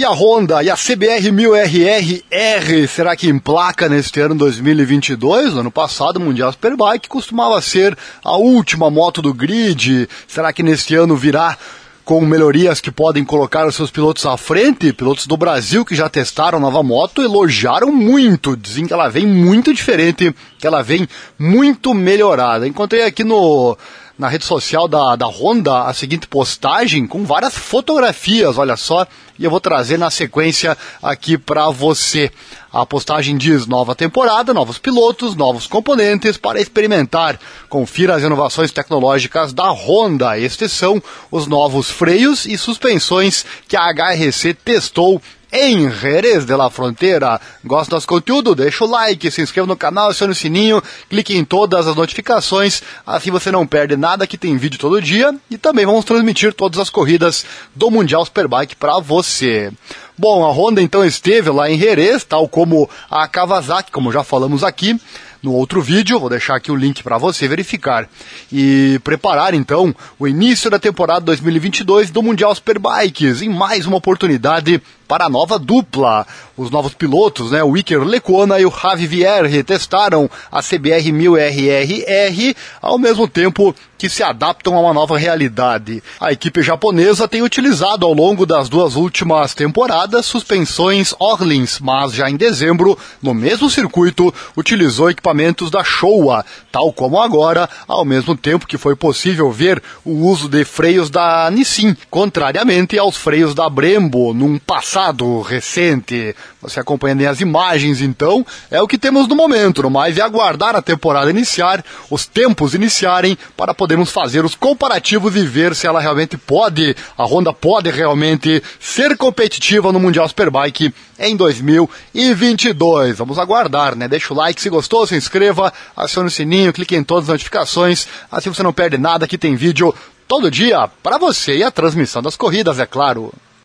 E a Honda e a CBR 1000RR, será que emplaca neste ano 2022? No ano passado, o Mundial Superbike costumava ser a última moto do grid. Será que neste ano virá com melhorias que podem colocar os seus pilotos à frente? Pilotos do Brasil que já testaram a nova moto elogiaram muito, dizem que ela vem muito diferente, que ela vem muito melhorada. Encontrei aqui no na rede social da, da Honda a seguinte postagem com várias fotografias, olha só, e eu vou trazer na sequência aqui para você. A postagem diz nova temporada, novos pilotos, novos componentes para experimentar. Confira as inovações tecnológicas da Honda. Estes são os novos freios e suspensões que a HRC testou em Jerez de la Fronteira. Gosta do nosso conteúdo? Deixa o like, se inscreva no canal, acione o sininho, clique em todas as notificações, assim você não perde nada que tem vídeo todo dia e também vamos transmitir todas as corridas do Mundial Superbike para você você. Bom, a Honda então esteve lá em Jerez, tal como a Kawasaki, como já falamos aqui no outro vídeo, vou deixar aqui o link para você verificar e preparar então o início da temporada 2022 do Mundial Superbikes em mais uma oportunidade para a nova dupla. Os novos pilotos, né, o Iker Lecona e o Javi Vierre, testaram a CBR 1000RRR ao mesmo tempo que se adaptam a uma nova realidade. A equipe japonesa tem utilizado ao longo das duas últimas temporadas suspensões Orlins, mas já em dezembro, no mesmo circuito, utilizou equipamentos da Showa, tal como agora, ao mesmo tempo que foi possível ver o uso de freios da Nissin, contrariamente aos freios da Brembo, num passado passado recente. Você acompanhando as imagens, então, é o que temos no momento. No mais é aguardar a temporada iniciar, os tempos iniciarem, para podermos fazer os comparativos e ver se ela realmente pode, a Honda pode realmente ser competitiva no Mundial Superbike em 2022. Vamos aguardar, né? Deixa o like se gostou, se inscreva, acione o sininho, clique em todas as notificações, assim você não perde nada, que tem vídeo todo dia para você e a transmissão das corridas, é claro.